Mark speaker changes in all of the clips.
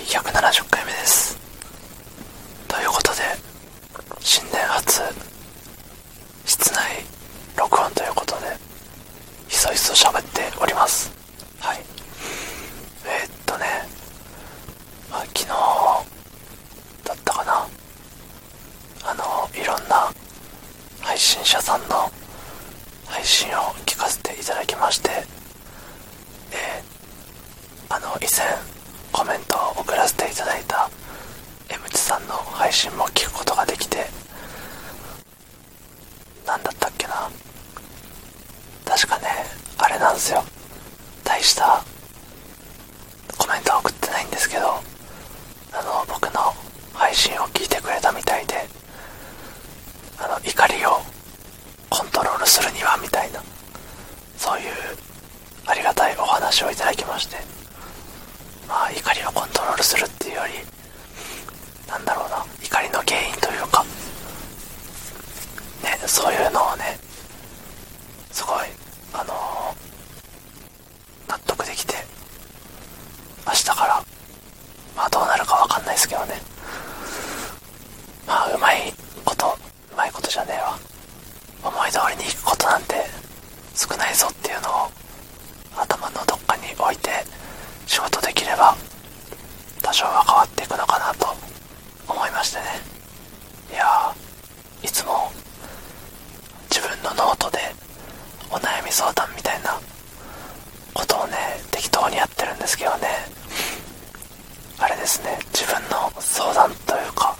Speaker 1: 第170回目です。ということで新年初室内録音ということでひそひそ喋っております。はい。えー、っとね、まあ、昨日だったかな。あのいろんな配信者さんの配信を聞かせていただきましてえー、あの以前コメントを送らせていただいた M 地さんの配信も聞くことができて何だったっけな。確かねあれなんですよ。大したコメントは送ってないんですけどあの僕の配信を聞いてくれたみたいであの怒りをコントロールするにはみたいなそういうありがたいお話をいただきましてまあ怒りをコントロールするっていうよりなんだろうな。りの原因というかねそういうのをねすごいあのー、納得できて明日からまあどうなるかわかんないですけどねまあうまいことうまいことじゃねえわ思い通りにいくことなんて少ないぞっていうのを頭のどっかに置いて仕事できれば多少は変わっていくのかなと思いましてね。いやいつも自分のノートでお悩み相談みたいなことをね適当にやってるんですけどね。あれですね自分の相談というか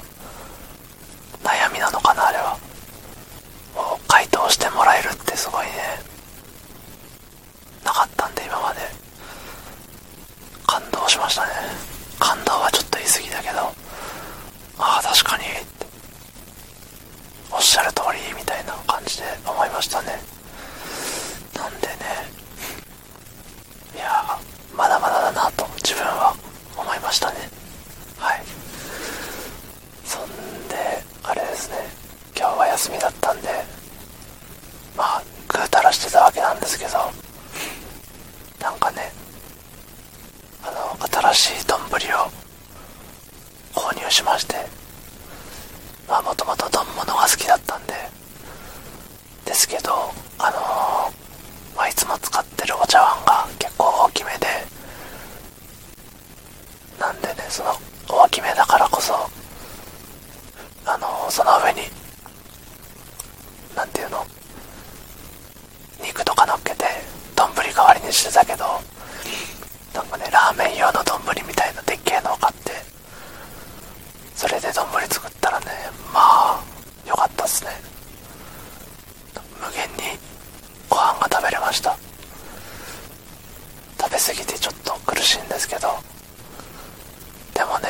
Speaker 1: 悩みなのかなあれはもう回答してもらえるってすごいねなかったんで今まで感動しましたね感動はちょっと言い過ぎだけどああ確かにおっしゃる通りみたいな感じで思いましたねなんでねいやまだまだだなと自分は思いましたねはいそんであれですね今日は休みだったんでまあぐうたらしてたわけなんですけどなんかねあの新しい丼を購入しましてまあもともと丼物が好きだったんでですけどあのー、まあいつも使ってるお茶碗が結構大きめでなんでねその大きめだからこそあのー、その上に何ていうの肉とか乗っけて丼代わりにしてたけどなんかねラーメン用の丼みたいなでっけえのを買ってそれで丼作ったらねまあ良かったっすね。無限にご飯が食べれました。食べ過ぎてちょっと苦しいんですけどでもね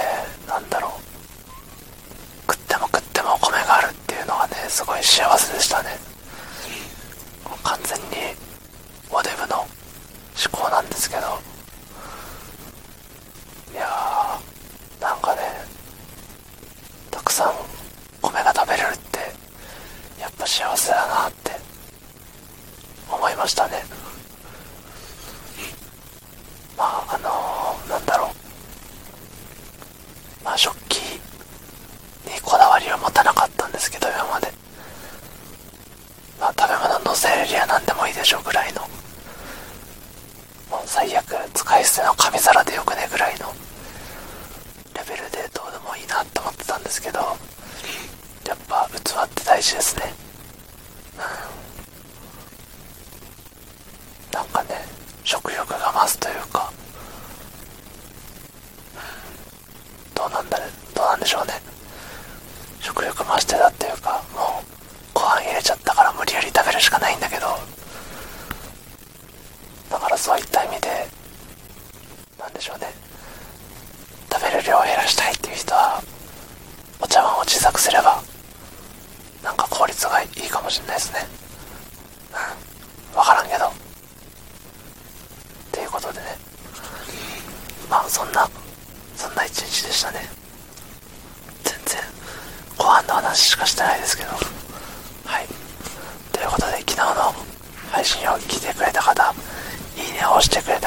Speaker 1: 何だろう。食っても食ってもお米があるっていうのがねすごい幸せでしたね完全におデブの思考なんですけどいやーなんかねたくさん米が食べれるってやっぱ幸せだなって思いましたね。まああのー、なんだろう。まあ食器にこだわりは持たなかったんですけど今まで。まあ食べ物のせれりゃ何でもいいでしょうぐらいの。もう最悪使い捨ての紙皿でよくねぐらいの。レベルでどうでもいいなって思ってたんですけどやっぱ器って大事ですねうんなんかね食欲が増すというかどうなんだどうなんでしょうね。食欲増してたっていうかもうご飯入れちゃったから無理やり食べるしかないんだけどだからそういった意味でなんでしょうね。食べる量を減らしたいっていう人はお茶碗を小さくすればなんか効率がいいかもしれないですね。うん。分からんけど。っていうことでね。まあそんなそんな一日でしたね。全然ご飯の話しかしてないですけど。はい。ということで昨日の配信を聞いてくれた方いいねを押してくれ